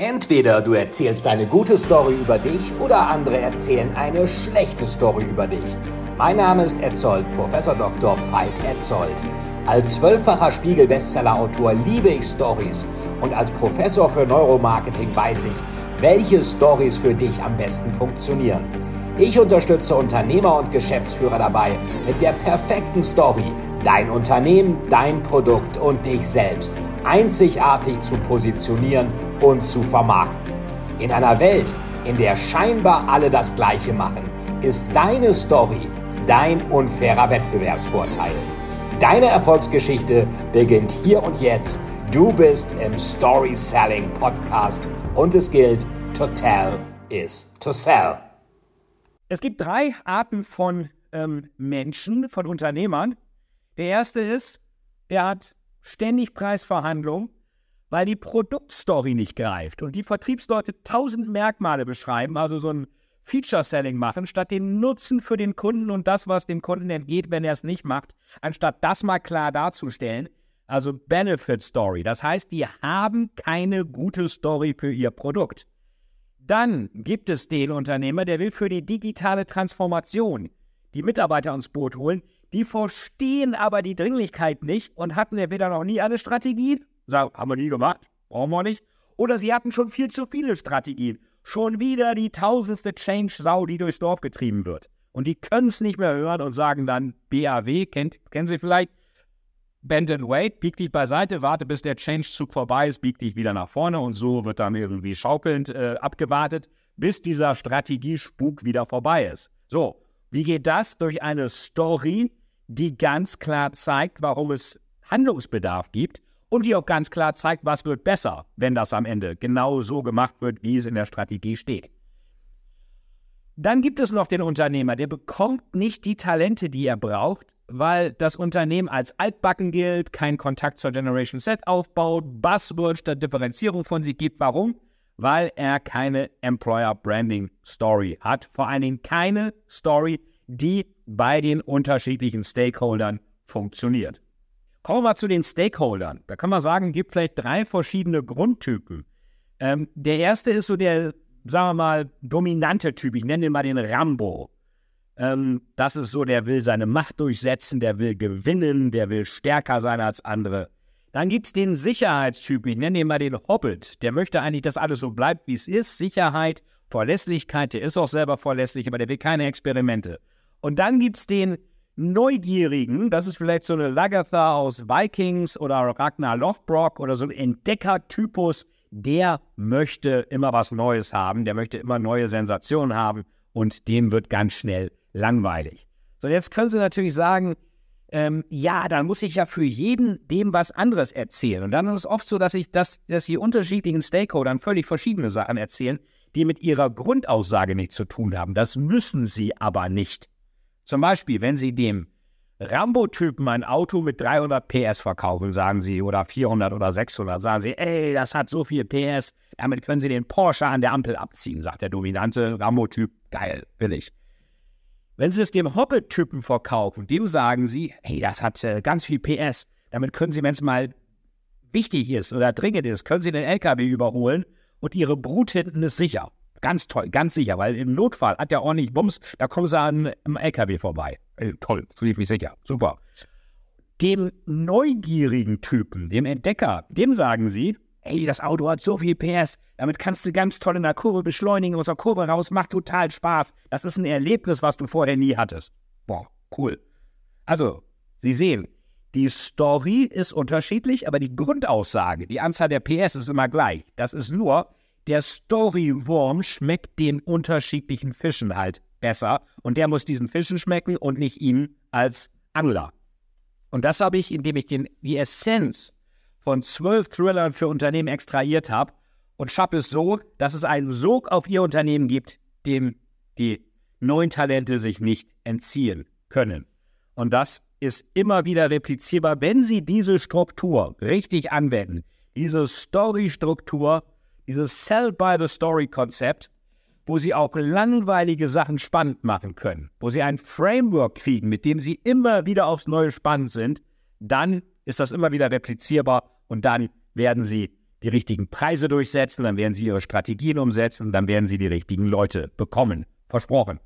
Entweder du erzählst eine gute Story über dich oder andere erzählen eine schlechte Story über dich. Mein Name ist Etzold, Professor Dr. Veit Etzold. Als zwölffacher Spiegel-Bestseller-Autor liebe ich Stories und als Professor für Neuromarketing weiß ich, welche Stories für dich am besten funktionieren. Ich unterstütze Unternehmer und Geschäftsführer dabei, mit der perfekten Story dein Unternehmen, dein Produkt und dich selbst einzigartig zu positionieren und zu vermarkten. In einer Welt, in der scheinbar alle das Gleiche machen, ist deine Story dein unfairer Wettbewerbsvorteil. Deine Erfolgsgeschichte beginnt hier und jetzt. Du bist im Story Selling Podcast und es gilt, to tell is to sell. Es gibt drei Arten von ähm, Menschen, von Unternehmern. Der erste ist, der hat ständig Preisverhandlungen, weil die Produktstory nicht greift und die Vertriebsleute tausend Merkmale beschreiben, also so ein Feature-Selling machen, statt den Nutzen für den Kunden und das, was dem Kunden entgeht, wenn er es nicht macht, anstatt das mal klar darzustellen. Also Benefit Story. Das heißt, die haben keine gute Story für ihr Produkt. Dann gibt es den Unternehmer, der will für die digitale Transformation die Mitarbeiter ins Boot holen. Die verstehen aber die Dringlichkeit nicht und hatten entweder noch nie eine Strategie, sagen, haben wir nie gemacht, brauchen wir nicht, oder sie hatten schon viel zu viele Strategien. Schon wieder die tausendste Change-Sau, die durchs Dorf getrieben wird. Und die können es nicht mehr hören und sagen dann, BAW, kennt, kennen Sie vielleicht, Bend and wait, bieg dich beiseite, warte, bis der Change-Zug vorbei ist, bieg dich wieder nach vorne und so wird dann irgendwie schaukelnd äh, abgewartet, bis dieser Strategiespuk wieder vorbei ist. So, wie geht das? Durch eine Story, die ganz klar zeigt, warum es Handlungsbedarf gibt und die auch ganz klar zeigt, was wird besser, wenn das am Ende genau so gemacht wird, wie es in der Strategie steht. Dann gibt es noch den Unternehmer, der bekommt nicht die Talente, die er braucht, weil das Unternehmen als altbacken gilt, keinen Kontakt zur Generation Set aufbaut, Buzzword statt Differenzierung von sich gibt. Warum? Weil er keine Employer Branding Story hat. Vor allen Dingen keine Story, die bei den unterschiedlichen Stakeholdern funktioniert. Kommen wir mal zu den Stakeholdern. Da kann man sagen, es gibt vielleicht drei verschiedene Grundtypen. Ähm, der erste ist so der, sagen wir mal, dominante Typ. Ich nenne ihn mal den Rambo. Ähm, das ist so, der will seine Macht durchsetzen, der will gewinnen, der will stärker sein als andere. Dann gibt es den Sicherheitstypen, ich nenne ihn mal den Hobbit. Der möchte eigentlich, dass alles so bleibt, wie es ist. Sicherheit, Verlässlichkeit, der ist auch selber verlässlich, aber der will keine Experimente. Und dann gibt es den Neugierigen, das ist vielleicht so eine Lagatha aus Vikings oder Ragnar Lothbrok oder so ein Entdeckertypus, der möchte immer was Neues haben, der möchte immer neue Sensationen haben und dem wird ganz schnell langweilig. So, jetzt können Sie natürlich sagen, ähm, ja, dann muss ich ja für jeden dem was anderes erzählen. Und dann ist es oft so, dass ich das, dass die unterschiedlichen Stakeholdern völlig verschiedene Sachen erzählen, die mit ihrer Grundaussage nichts zu tun haben. Das müssen sie aber nicht. Zum Beispiel, wenn Sie dem Rambo-Typen ein Auto mit 300 PS verkaufen, sagen Sie, oder 400 oder 600, sagen Sie, ey, das hat so viel PS, damit können Sie den Porsche an der Ampel abziehen, sagt der dominante Rambo-Typ. Geil, will ich. Wenn Sie es dem Hobbit-Typen verkaufen, dem sagen Sie, hey, das hat äh, ganz viel PS. Damit können Sie, wenn es mal wichtig ist oder dringend ist, können Sie den LKW überholen und Ihre Brut hinten ist sicher. Ganz toll, ganz sicher, weil im Notfall hat der ordentlich Bums, da kommen Sie an einem LKW vorbei. Ey, toll, fühle ich mich sicher, super. Dem neugierigen Typen, dem Entdecker, dem sagen Sie, ey, das Auto hat so viel PS, damit kannst du ganz toll in der Kurve beschleunigen, aus der Kurve raus, macht total Spaß. Das ist ein Erlebnis, was du vorher nie hattest. Boah, cool. Also, Sie sehen, die Story ist unterschiedlich, aber die Grundaussage, die Anzahl der PS ist immer gleich. Das ist nur, der Storywurm schmeckt den unterschiedlichen Fischen halt besser und der muss diesen Fischen schmecken und nicht Ihnen als Angler. Und das habe ich, indem ich den, die Essenz von zwölf Thrillern für Unternehmen extrahiert habe und schaffe es so, dass es einen Sog auf Ihr Unternehmen gibt, dem die neuen Talente sich nicht entziehen können. Und das ist immer wieder replizierbar, wenn Sie diese Struktur richtig anwenden. Diese Story-Struktur, dieses Sell-by-the-Story-Konzept, wo Sie auch langweilige Sachen spannend machen können, wo Sie ein Framework kriegen, mit dem Sie immer wieder aufs Neue spannend sind, dann ist das immer wieder replizierbar und dann werden Sie die richtigen Preise durchsetzen, dann werden sie ihre Strategien umsetzen, dann werden sie die richtigen Leute bekommen. Versprochen.